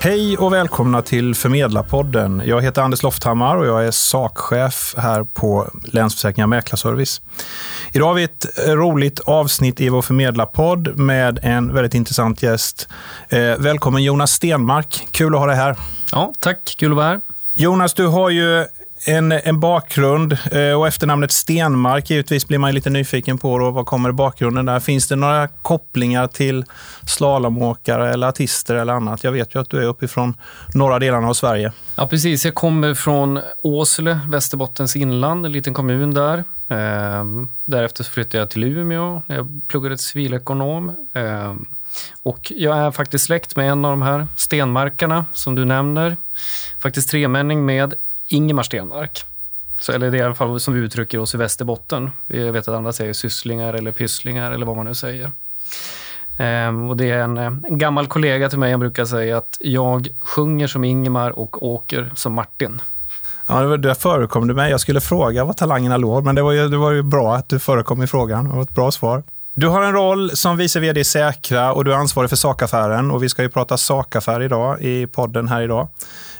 Hej och välkomna till Förmedlarpodden. Jag heter Anders Lofthammar och jag är sakchef här på Länsförsäkringar Mäklarservice. Idag har vi ett roligt avsnitt i vår Förmedlarpodd med en väldigt intressant gäst. Eh, välkommen Jonas Stenmark. Kul att ha dig här. Ja, tack. Kul att vara här. Jonas, du har ju en, en bakgrund eh, och efternamnet Stenmark givetvis blir man lite nyfiken på. Då, vad kommer bakgrunden där? Finns det några kopplingar till slalomåkare eller artister eller annat? Jag vet ju att du är uppifrån norra delarna av Sverige. Ja, precis. Jag kommer från Åsele, Västerbottens inland, en liten kommun där. Ehm, därefter flyttade jag till Umeå. Jag pluggade till civilekonom. Ehm, och jag är faktiskt släkt med en av de här stenmarkarna som du nämner. Faktiskt tremänning med Ingemar Stenmark. Så, eller det är i alla fall som vi uttrycker oss i Västerbotten. Jag vet att andra säger sysslingar eller pysslingar eller vad man nu säger. Ehm, och det är en, en, gammal kollega till mig som brukar säga att jag sjunger som Ingemar och åker som Martin. Ja, det, var, det förekom du mig. Jag skulle fråga var talangerna låg, men det var, ju, det var ju bra att du förekom i frågan. Det var ett bra svar. Du har en roll som vice vd i Säkra och du är ansvarig för sakaffären. Och vi ska ju prata sakaffär idag i podden här idag.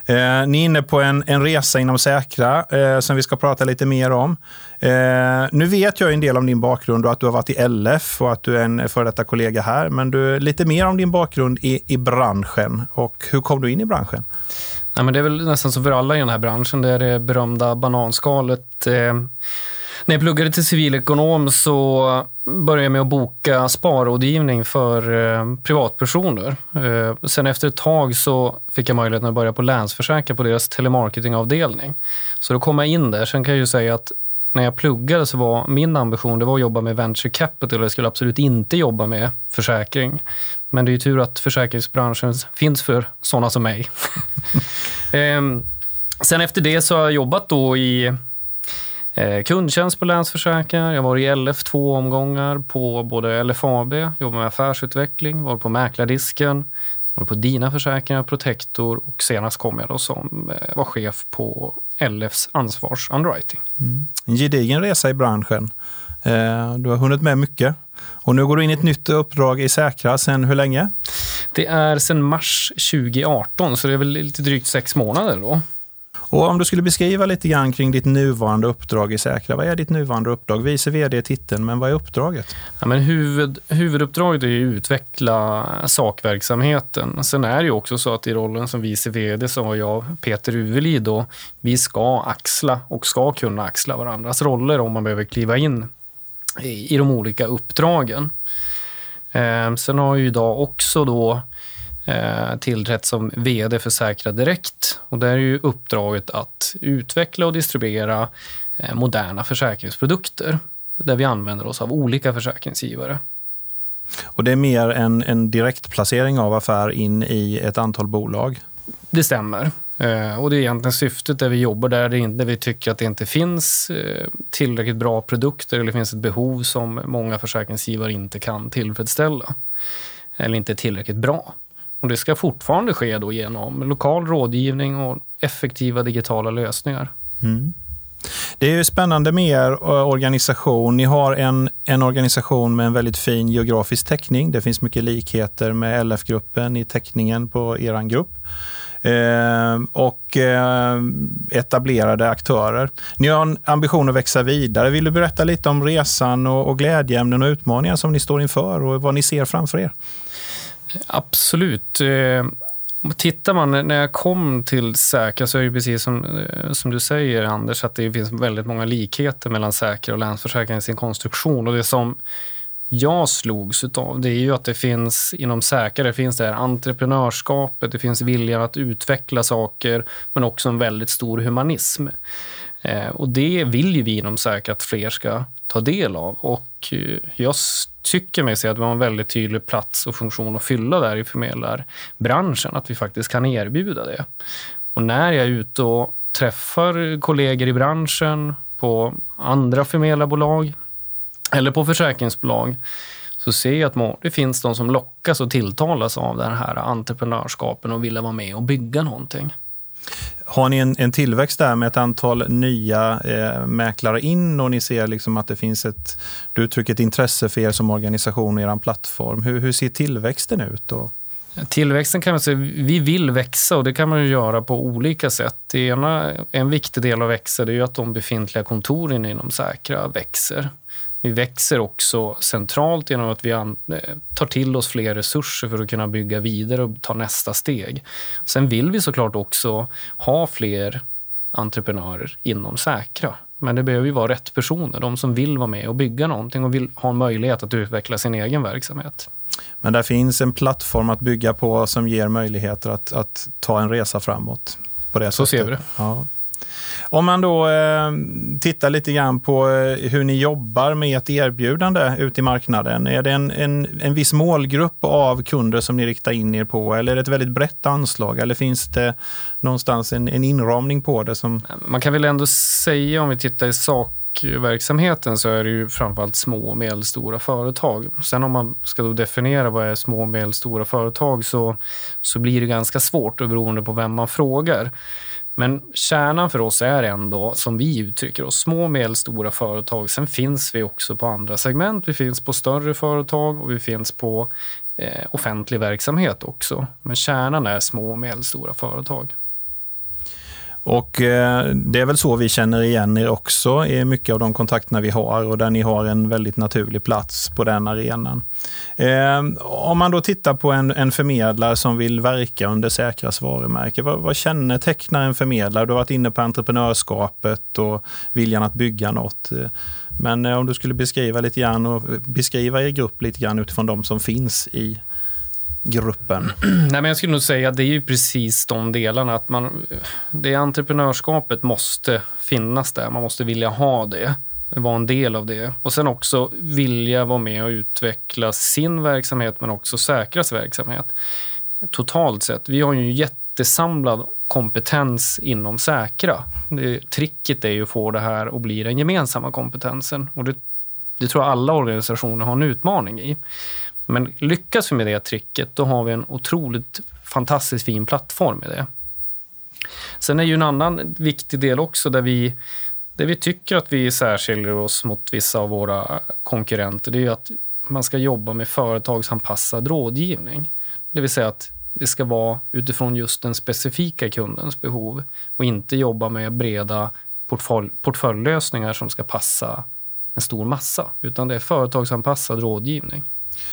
Eh, ni är inne på en, en resa inom Säkra eh, som vi ska prata lite mer om. Eh, nu vet jag en del om din bakgrund och att du har varit i LF och att du är en före detta kollega här. Men du, lite mer om din bakgrund i, i branschen och hur kom du in i branschen? Nej, men det är väl nästan som för alla i den här branschen. Det är det berömda bananskalet. Eh, när jag pluggade till civilekonom så började jag med att boka sparrådgivning för eh, privatpersoner. Eh, sen efter ett tag så fick jag möjligheten att börja på Länsförsäkringar på deras telemarketingavdelning. Så då kom jag in där. Sen kan jag ju säga att när jag pluggade så var min ambition det var att jobba med venture capital. Jag skulle absolut inte jobba med försäkring. Men det är ju tur att försäkringsbranschen finns för såna som mig. eh, sen efter det så har jag jobbat då i Eh, kundtjänst på Länsförsäkringar. Jag var i LF två omgångar på både LFAB, jobbade med affärsutveckling, var på mäklardisken, var på Dina Försäkringar, Protector och senast kom jag då som eh, var chef på LFs ansvarsunderwriting. Mm. En gedigen resa i branschen. Eh, du har hunnit med mycket. Och nu går du in i ett nytt uppdrag i Säkra. Sen hur länge? Det är sen mars 2018, så det är väl lite drygt sex månader då. Och om du skulle beskriva lite grann kring ditt nuvarande uppdrag i Säkra. Vad är ditt nuvarande uppdrag? Vice vd är titeln, men vad är uppdraget? Ja, men huvud, huvuduppdraget är att utveckla sakverksamheten. Sen är det ju också så att i rollen som vice vd så har jag Peter Uvelid då, vi ska axla och ska kunna axla varandras roller om man behöver kliva in i, i de olika uppdragen. Eh, sen har jag idag också då eh, tillträtt som VD för Säkra Direkt. Och där är ju uppdraget att utveckla och distribuera eh, moderna försäkringsprodukter där vi använder oss av olika försäkringsgivare. Och det är mer en, en direktplacering av affär in i ett antal bolag? Det stämmer. Eh, och det är egentligen syftet där vi jobbar där, där vi tycker att det inte finns eh, tillräckligt bra produkter eller finns ett behov som många försäkringsgivare inte kan tillfredsställa. Eller inte är tillräckligt bra. Och det ska fortfarande ske då genom lokal rådgivning och effektiva digitala lösningar. Mm. Det är ju spännande med er organisation. Ni har en, en organisation med en väldigt fin geografisk täckning. Det finns mycket likheter med LF-gruppen i täckningen på er grupp. Eh, och eh, etablerade aktörer. Ni har en ambition att växa vidare. Vill du berätta lite om resan och, och glädjeämnen och utmaningar som ni står inför och vad ni ser framför er? Absolut. Eh, tittar man, när jag kom till Säkra så är det precis som, eh, som du säger Anders, att det finns väldigt många likheter mellan Säkra och Länsförsäkringar i sin konstruktion. Och det som jag slogs av det är ju att det finns inom Säkra, det finns det här entreprenörskapet, det finns viljan att utveckla saker, men också en väldigt stor humanism. Eh, och det vill ju vi inom Säkra att fler ska ta del av. Och jag tycker mig se att vi har en väldigt tydlig plats och funktion att fylla där i förmedlarbranschen, att vi faktiskt kan erbjuda det. Och när jag är ute och träffar kollegor i branschen, på andra förmedlarbolag eller på försäkringsbolag, så ser jag att det finns de som lockas och tilltalas av den här entreprenörskapen och vill vara med och bygga någonting. Har ni en, en tillväxt där med ett antal nya eh, mäklare in och ni ser liksom att det finns ett, du uttrycker ett intresse för er som organisation och er plattform. Hur, hur ser tillväxten ut? Då? Tillväxten kan man säga, vi vill växa och det kan man göra på olika sätt. Det ena, en viktig del av växa det är att de befintliga kontoren inom Säkra växer. Vi växer också centralt genom att vi eh, tar till oss fler resurser för att kunna bygga vidare och ta nästa steg. Sen vill vi såklart också ha fler entreprenörer inom Säkra. Men det behöver ju vara rätt personer, de som vill vara med och bygga någonting och vill ha en möjlighet att utveckla sin egen verksamhet. Men där finns en plattform att bygga på som ger möjligheter att, att ta en resa framåt. På det Så sättet. ser vi det. Ja. Om man då eh, tittar lite grann på eh, hur ni jobbar med ett erbjudande ute i marknaden. Är det en, en, en viss målgrupp av kunder som ni riktar in er på eller är det ett väldigt brett anslag eller finns det någonstans en, en inramning på det? som... Man kan väl ändå säga om vi tittar i sak verksamheten så är det ju framförallt små och medelstora företag. Sen om man ska då definiera vad är små och medelstora företag så, så blir det ganska svårt beroende på vem man frågar. Men kärnan för oss är ändå, som vi uttrycker oss, små och medelstora företag. Sen finns vi också på andra segment. Vi finns på större företag och vi finns på eh, offentlig verksamhet också. Men kärnan är små och medelstora företag. Och eh, det är väl så vi känner igen er också i mycket av de kontakterna vi har och där ni har en väldigt naturlig plats på den arenan. Eh, om man då tittar på en, en förmedlare som vill verka under Säkras varumärke, vad, vad kännetecknar en förmedlare? Du har varit inne på entreprenörskapet och viljan att bygga något. Eh, men om du skulle beskriva lite grann och beskriva er grupp lite grann utifrån de som finns i gruppen? Nej, men jag skulle nog säga att det är ju precis de delarna. Att man, det entreprenörskapet måste finnas där. Man måste vilja ha det, vara en del av det. Och sen också vilja vara med och utveckla sin verksamhet, men också Säkras verksamhet. Totalt sett. Vi har ju en jättesamlad kompetens inom Säkra. Det, tricket är ju att få det här att bli den gemensamma kompetensen. Och det, det tror jag alla organisationer har en utmaning i. Men lyckas vi med det tricket, då har vi en otroligt fantastiskt fin plattform i det. Sen är ju en annan viktig del också där vi, där vi tycker att vi särskiljer oss mot vissa av våra konkurrenter. Det är ju att man ska jobba med företagsanpassad rådgivning. Det vill säga att det ska vara utifrån just den specifika kundens behov och inte jobba med breda portfölj, portföljlösningar som ska passa en stor massa, utan det är företagsanpassad rådgivning.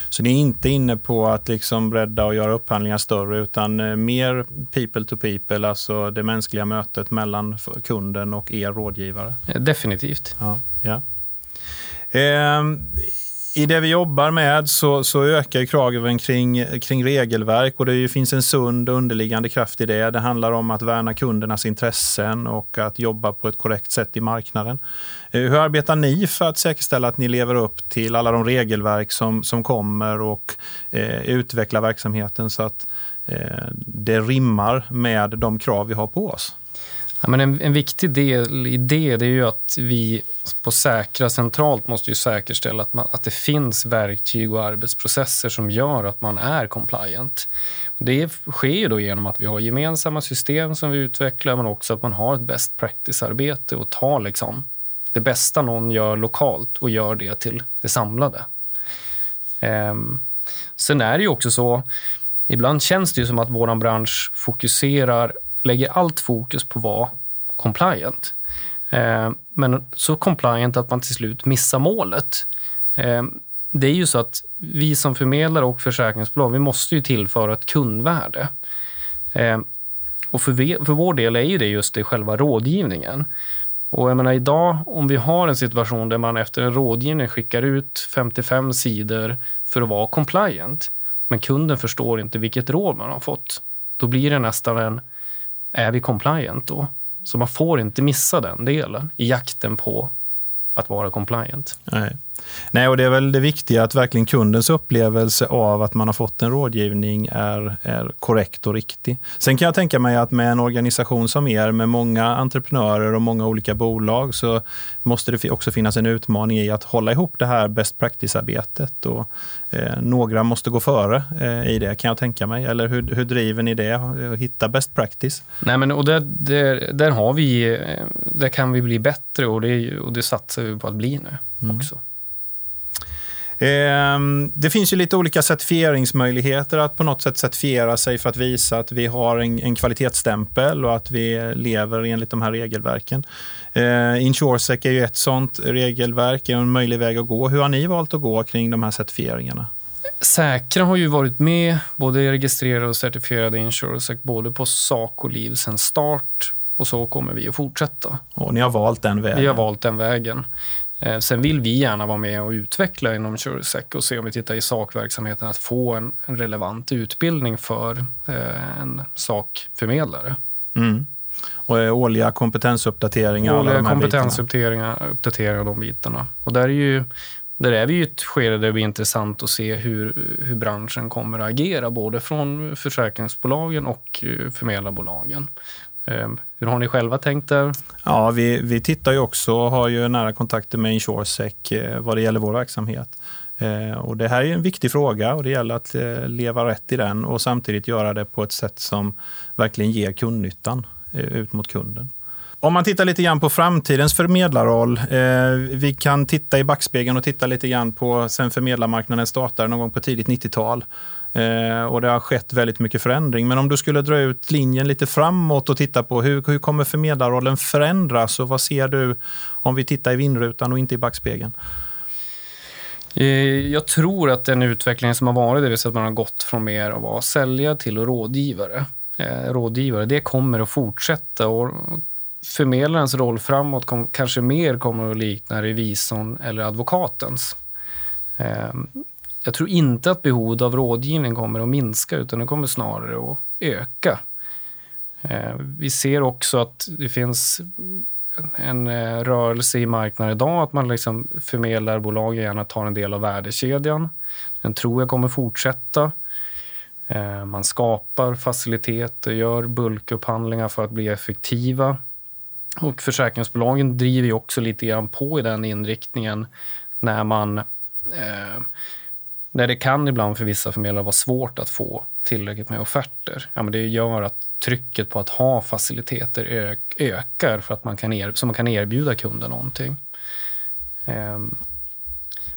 Så ni är inte inne på att liksom bredda och göra upphandlingar större utan eh, mer people to people, alltså det mänskliga mötet mellan kunden och er rådgivare? Definitivt. Ja, ja. Eh, i det vi jobbar med så, så ökar kraven kring, kring regelverk och det finns en sund underliggande kraft i det. Det handlar om att värna kundernas intressen och att jobba på ett korrekt sätt i marknaden. Eh, hur arbetar ni för att säkerställa att ni lever upp till alla de regelverk som, som kommer och eh, utvecklar verksamheten så att eh, det rimmar med de krav vi har på oss? Ja, men en, en, viktig del i det, det är ju att vi på Säkra centralt måste ju säkerställa att, man, att det finns verktyg och arbetsprocesser som gör att man är compliant. Det sker ju då genom att vi har gemensamma system som vi utvecklar men också att man har ett best practice-arbete och tar liksom det bästa någon gör lokalt och gör det till det samlade. Um, sen är det ju också så, ibland känns det ju som att vår bransch fokuserar lägger allt fokus på att vara compliant. Eh, men så compliant att man till slut missar målet. Eh, det är ju så att vi som förmedlare och försäkringsbolag, vi måste ju tillföra ett kundvärde. Eh, och för, vi, för vår del är ju det just det själva rådgivningen. Och jag menar idag, om vi har en situation där man efter en rådgivning skickar ut 55 sidor för att vara compliant, men kunden förstår inte vilket råd man har fått, då blir det nästan en är vi compliant då? Så man får inte missa den delen i jakten på att vara compliant. Nej. Nej, och det är väl det viktiga att verkligen kundens upplevelse av att man har fått en rådgivning är, är korrekt och riktig. Sen kan jag tänka mig att med en organisation som er med många entreprenörer och många olika bolag så måste det också finnas en utmaning i att hålla ihop det här best practice-arbetet. Och, eh, några måste gå före eh, i det kan jag tänka mig. Eller hur, hur driver ni det? Att hitta best practice? Nej, men, och där, där, där, har vi, eh, där kan vi bli bättre och det, och det satsar vi på att bli nu mm. också. Ehm, det finns ju lite olika certifieringsmöjligheter att på något sätt certifiera sig för att visa att vi har en, en kvalitetsstämpel och att vi lever enligt de här regelverken. Eh, Insuresec är ju ett sånt regelverk, en möjlig väg att gå. Hur har ni valt att gå kring de här certifieringarna? Säkra har ju varit med, både registrerade och certifierade Insuresec, både på sak och liv sedan start och så kommer vi att fortsätta. Och ni har valt den vägen? Vi har valt den vägen. Eh, sen vill vi gärna vara med och utveckla inom SureSec och se om vi tittar i sakverksamheten att få en, en relevant utbildning för eh, en sakförmedlare. Mm. Och årliga kompetensuppdateringar? Årliga kompetensuppdateringar uppdateringar och de bitarna. Och där är, ju, där är vi i ett skede där det blir intressant att se hur, hur branschen kommer att agera, både från försäkringsbolagen och eh, förmedlarbolagen. Ehm, hur har ni själva tänkt där? Ja, vi, vi tittar ju också och har ju nära kontakter med Insuresec eh, vad det gäller vår verksamhet. Eh, och det här är en viktig fråga och det gäller att eh, leva rätt i den och samtidigt göra det på ett sätt som verkligen ger kundnyttan ut mot kunden. Om man tittar lite grann på framtidens förmedlarroll. vi kan titta i backspegeln och titta lite grann på sen förmedlarmarknaden startade någon gång på tidigt 90-tal. Eh, och det har skett väldigt mycket förändring. Men om du skulle dra ut linjen lite framåt och titta på hur, hur kommer förmedlarrollen förändras och vad ser du om vi tittar i vindrutan och inte i backspegeln? Eh, jag tror att den utvecklingen som har varit, det vill säga att man har gått från mer att vara säljare till rådgivare, eh, rådgivare, det kommer att fortsätta. Och förmedlarens roll framåt kom, kanske mer kommer att likna revisorn eller advokatens. Eh, jag tror inte att behovet av rådgivning kommer att minska utan det kommer snarare att öka. Eh, vi ser också att det finns en eh, rörelse i marknaden idag att man liksom förmedlar bolag gärna tar en del av värdekedjan. Den tror jag kommer fortsätta. Eh, man skapar faciliteter, gör bulkupphandlingar för att bli effektiva. Och försäkringsbolagen driver också lite grann på i den inriktningen när man eh, när det kan ibland för vissa förmedlare vara svårt att få tillräckligt med offerter. Ja, men det gör att trycket på att ha faciliteter ökar för att man kan er, så man kan erbjuda kunden någonting. Um,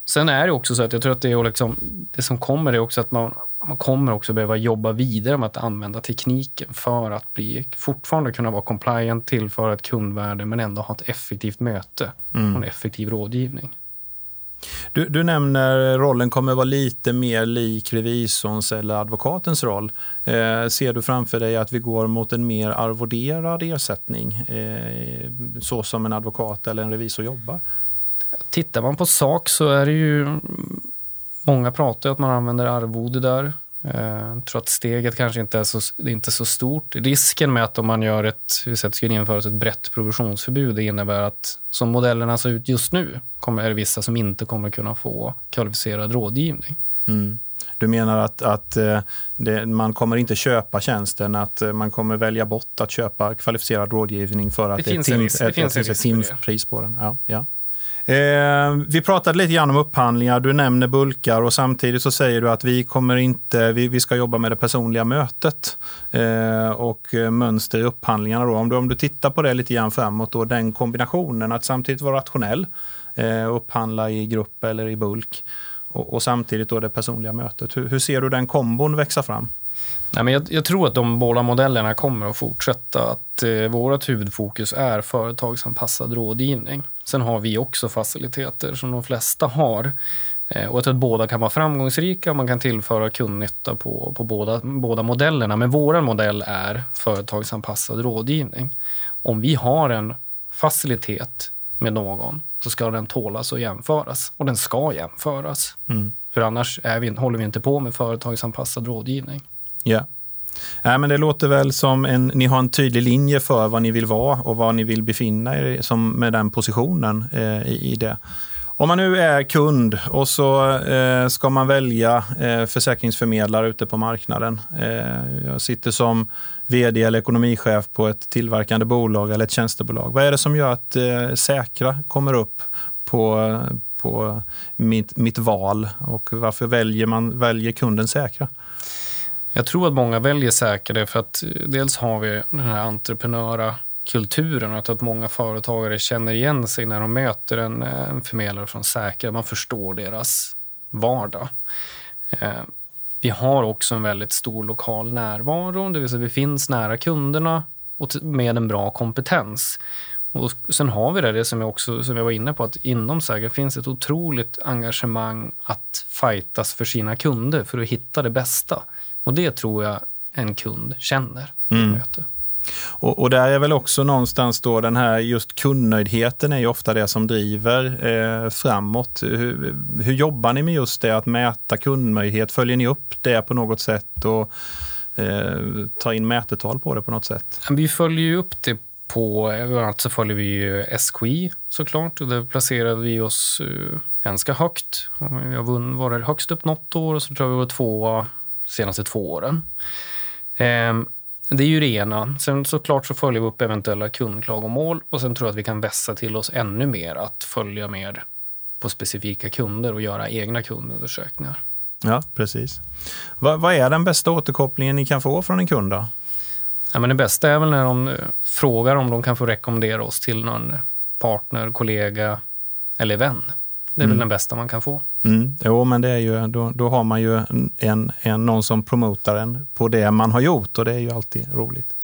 sen är det också så att jag tror att det, är liksom, det som kommer är också att man, man kommer också behöva jobba vidare med att använda tekniken för att bli, fortfarande kunna vara compliant, tillföra ett kundvärde men ändå ha ett effektivt möte mm. och en effektiv rådgivning. Du, du nämner rollen kommer vara lite mer lik revisorns eller advokatens roll. Eh, ser du framför dig att vi går mot en mer arvoderad ersättning eh, så som en advokat eller en revisor jobbar? Tittar man på sak så är det ju mm, Många pratar att man använder arvode där. Jag eh, tror att steget kanske inte är så, inte så stort. Risken med att om man gör ett, vi säger att skulle införas ett brett provisionsförbud, det innebär att som modellerna ser ut just nu kommer, är det vissa som inte kommer kunna få kvalificerad rådgivning. Mm. Du menar att, att eh, det, man kommer inte köpa tjänsten, att eh, man kommer välja bort att köpa kvalificerad rådgivning för att det, det finns, tim, ett, det finns ett, ett timpris på den? Ja, ja. Eh, vi pratade lite grann om upphandlingar. Du nämner bulkar och samtidigt så säger du att vi kommer inte, vi, vi ska jobba med det personliga mötet eh, och eh, mönster i upphandlingarna. Då. Om, du, om du tittar på det lite grann framåt, då, den kombinationen att samtidigt vara rationell, eh, upphandla i grupp eller i bulk och, och samtidigt då det personliga mötet. Hur, hur ser du den kombon växa fram? Nej, men jag, jag, tror att de båda modellerna kommer att fortsätta. Att eh, Vårt huvudfokus är företagsanpassad rådgivning. Sen har vi också faciliteter som de flesta har. Eh, och jag tror att båda kan vara framgångsrika och man kan tillföra kundnytta på, på båda, båda modellerna. Men vår modell är företagsanpassad rådgivning. Om vi har en facilitet med någon så ska den tålas och jämföras. Och den ska jämföras. Mm. För annars är vi, håller vi inte på med företagsanpassad rådgivning. Ja. Nej, men det låter väl som en, ni har en tydlig linje för vad ni vill vara och vad ni vill befinna er som med den positionen eh, i, i, det. Om man nu är kund och så eh, ska man välja eh, försäkringsförmedlare ute på marknaden. Eh, jag sitter som vd eller ekonomichef på ett tillverkande bolag eller ett tjänstebolag. Vad är det som gör att eh, Säkra kommer upp på, på mitt, mitt val och varför väljer man väljer kunden Säkra? Jag tror att många väljer säkrare för att eh, dels har vi den här entreprenöra kulturen och att många företagare känner igen sig när de möter en, eh, en förmedlare från Säkra. Man förstår deras vardag. Eh, vi har också en väldigt stor lokal närvaro, det vill säga vi finns nära kunderna och med en bra kompetens. Och sen har vi det, det som jag, också, som jag var inne på, att inom Säkra finns ett otroligt engagemang att fightas för sina kunder för att hitta det bästa. Och det tror jag en kund känner mm. möte. Och, och, där är väl också någonstans då den här just kundnöjdheten är ju ofta det som driver eh, framåt. Hur, hur, jobbar ni med just det att mäta kundnöjdhet? Följer ni upp det på något sätt och eh, tar in mätetal på det på något sätt? Vi följer ju upp det på, alltså följer vi ju SKI såklart och där placerade vi oss uh, ganska högt. Vi har varit högst upp något år och så tror jag vi var tvåa senaste två åren. Um, det är ju det ena. Sen såklart så följer vi upp eventuella kundklagomål och sen tror jag att vi kan vässa till oss ännu mer att följa mer på specifika kunder och göra egna kundundersökningar. Ja, precis. Vad, vad är den bästa återkopplingen ni kan få från en kund då? Ja, men det bästa är väl när de frågar om de kan få rekommendera oss till någon partner, kollega eller vän. Det är mm. väl den bästa man kan få. Mm. Jo, men det är ju, då, då har man ju en, en, någon som promotar en på det man har gjort och det är ju alltid roligt.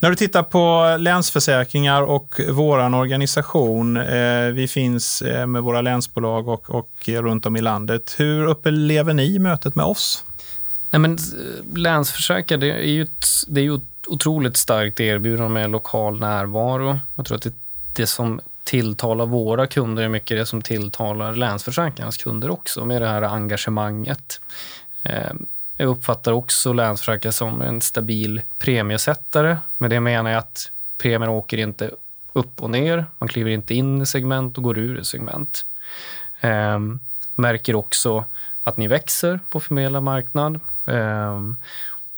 När du tittar på Länsförsäkringar och vår organisation, eh, vi finns eh, med våra länsbolag och, och runt om i landet. Hur upplever ni mötet med oss? Nej, men, eh, Länsförsäkringar, det är ju ett, det är ju otroligt starkt erbjudande med lokal närvaro. Jag tror att det, det som tilltalar våra kunder är mycket det som tilltalar Länsförsäkringarnas kunder också, med det här engagemanget. Eh, jag uppfattar också Länsförsäkringar som en stabil premiesättare. Med det menar jag att premierna åker inte upp och ner. Man kliver inte in i segment och går ur i segment. Ehm, märker också att ni växer på förmedlad marknad. Ehm,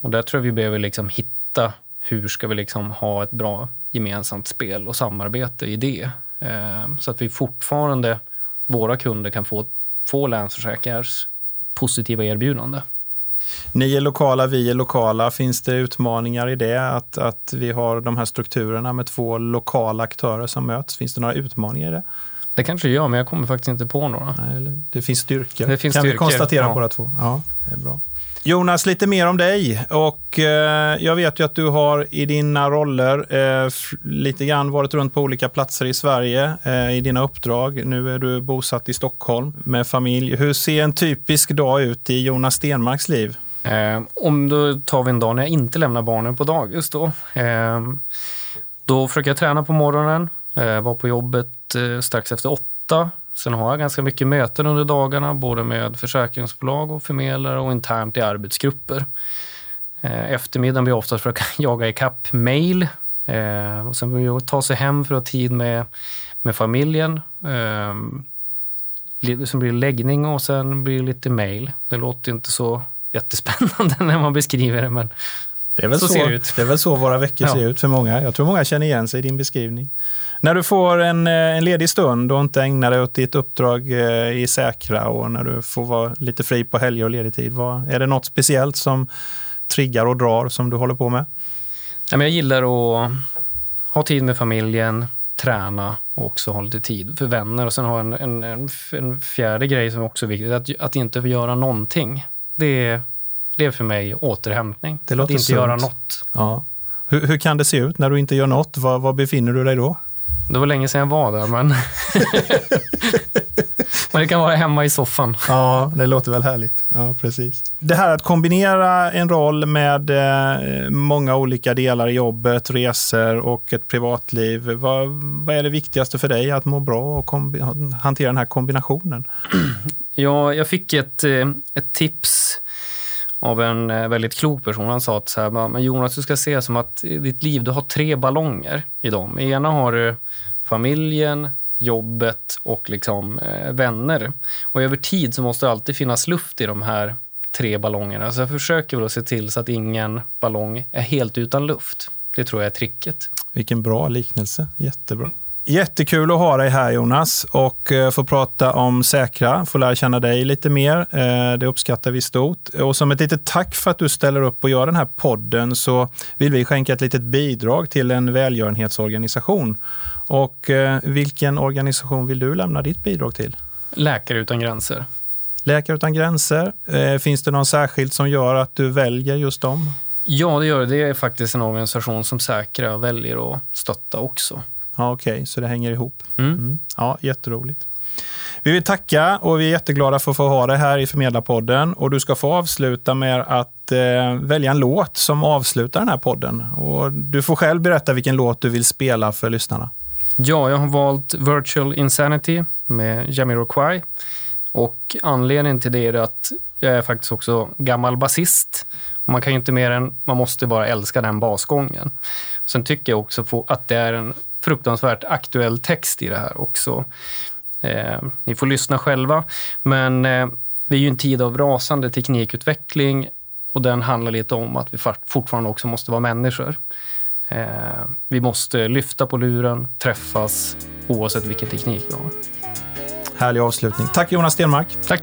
och där tror jag vi behöver liksom hitta hur ska vi liksom ha ett bra gemensamt spel och samarbete i det. Eh, så att vi fortfarande, våra kunder kan få, få Länsförsäkringars positiva erbjudande. Ni är lokala, vi är lokala. Finns det utmaningar i det? Att, att vi har de här strukturerna med två lokala aktörer som möts. Finns det några utmaningar i det? Det kanske gör, men jag kommer faktiskt inte på några. Nej, det finns styrkor. Det finns kan styrkor, vi konstatera ja. båda två. Ja, det är bra. Jonas, lite mer om dig. Och, eh, jag vet ju att du har i dina roller eh, lite grann varit runt på olika platser i Sverige eh, i dina uppdrag. Nu är du bosatt i Stockholm med familj. Hur ser en typisk dag ut i Jonas Stenmarks liv? Eh, om då tar vi en dag när jag inte lämnar barnen på dagis. Då, eh, då försöker jag träna på morgonen, eh, vara på jobbet eh, strax efter åtta Sen har jag ganska mycket möten under dagarna, både med försäkringsbolag och förmedlare och internt i arbetsgrupper. Eh, eftermiddagen blir oftast för att jaga ikapp mejl. Eh, och sen blir det ta sig hem för att ha tid med, med familjen. Eh, sen blir det läggning och sen blir det lite mejl. Det låter inte så jättespännande när man beskriver det, men det är väl så, så ser det ut. Det är väl så våra veckor ja. ser ut för många. Jag tror många känner igen sig i din beskrivning. När du får en, eh, en ledig stund och inte ägnar dig åt ditt uppdrag eh, i Säkra och när du får vara lite fri på helger och ledig tid, vad, är det något speciellt som triggar och drar som du håller på med? Jag gillar att ha tid med familjen, träna och också ha lite tid för vänner. Och sen ha en, en, en fjärde grej som också är viktigt, att, att inte få göra någonting. Det är, det är för mig återhämtning. Det att inte sunt. göra något. Ja. Hur, hur, kan det se ut när du inte gör något? Var, var befinner du dig då? Det var länge sedan jag var där, men... men det kan vara hemma i soffan. Ja, det låter väl härligt. Ja, precis. Det här att kombinera en roll med eh, många olika delar i jobbet, resor och ett privatliv. Vad, vad är det viktigaste för dig att må bra och hantera den här kombinationen? Ja, jag fick ett, eh, ett tips av en eh, väldigt klok person. Han sa att så här, men Jonas, du ska se som att i ditt liv, du har tre ballonger i dem. I ena har du familjen, jobbet och liksom, eh, vänner. Och över tid så måste det alltid finnas luft i de här tre ballongerna. Så jag försöker väl att se till så att ingen ballong är helt utan luft. Det tror jag är tricket. Vilken bra liknelse. Jättebra. Jättekul att ha dig här Jonas och eh, få prata om Säkra, få lära känna dig lite mer. Eh, det uppskattar vi stort. Och som ett litet tack för att du ställer upp och gör den här podden så vill vi skänka ett litet bidrag till en välgörenhetsorganisation. Och eh, vilken organisation vill du lämna ditt bidrag till? Läkare utan gränser. Läkare utan gränser, finns det någon särskilt som gör att du väljer just dem? Ja, det gör det. Det är faktiskt en organisation som Säkra väljer att stötta också. Ja, Okej, okay. så det hänger ihop. Mm. Mm. Ja, jätteroligt. Vi vill tacka och vi är jätteglada för att få ha det här i Förmedlarpodden. Och du ska få avsluta med att eh, välja en låt som avslutar den här podden. Och du får själv berätta vilken låt du vill spela för lyssnarna. Ja, jag har valt Virtual Insanity med Jamiroquai. Och anledningen till det är att jag är faktiskt också gammal basist. Man kan ju inte mer än, man måste bara älska den basgången. Sen tycker jag också att det är en fruktansvärt aktuell text i det här också. Eh, ni får lyssna själva, men eh, vi är ju en tid av rasande teknikutveckling och den handlar lite om att vi fortfarande också måste vara människor. Eh, vi måste lyfta på luren, träffas, oavsett vilken teknik vi har. Härlig avslutning. Tack Jonas Stenmark. Tack.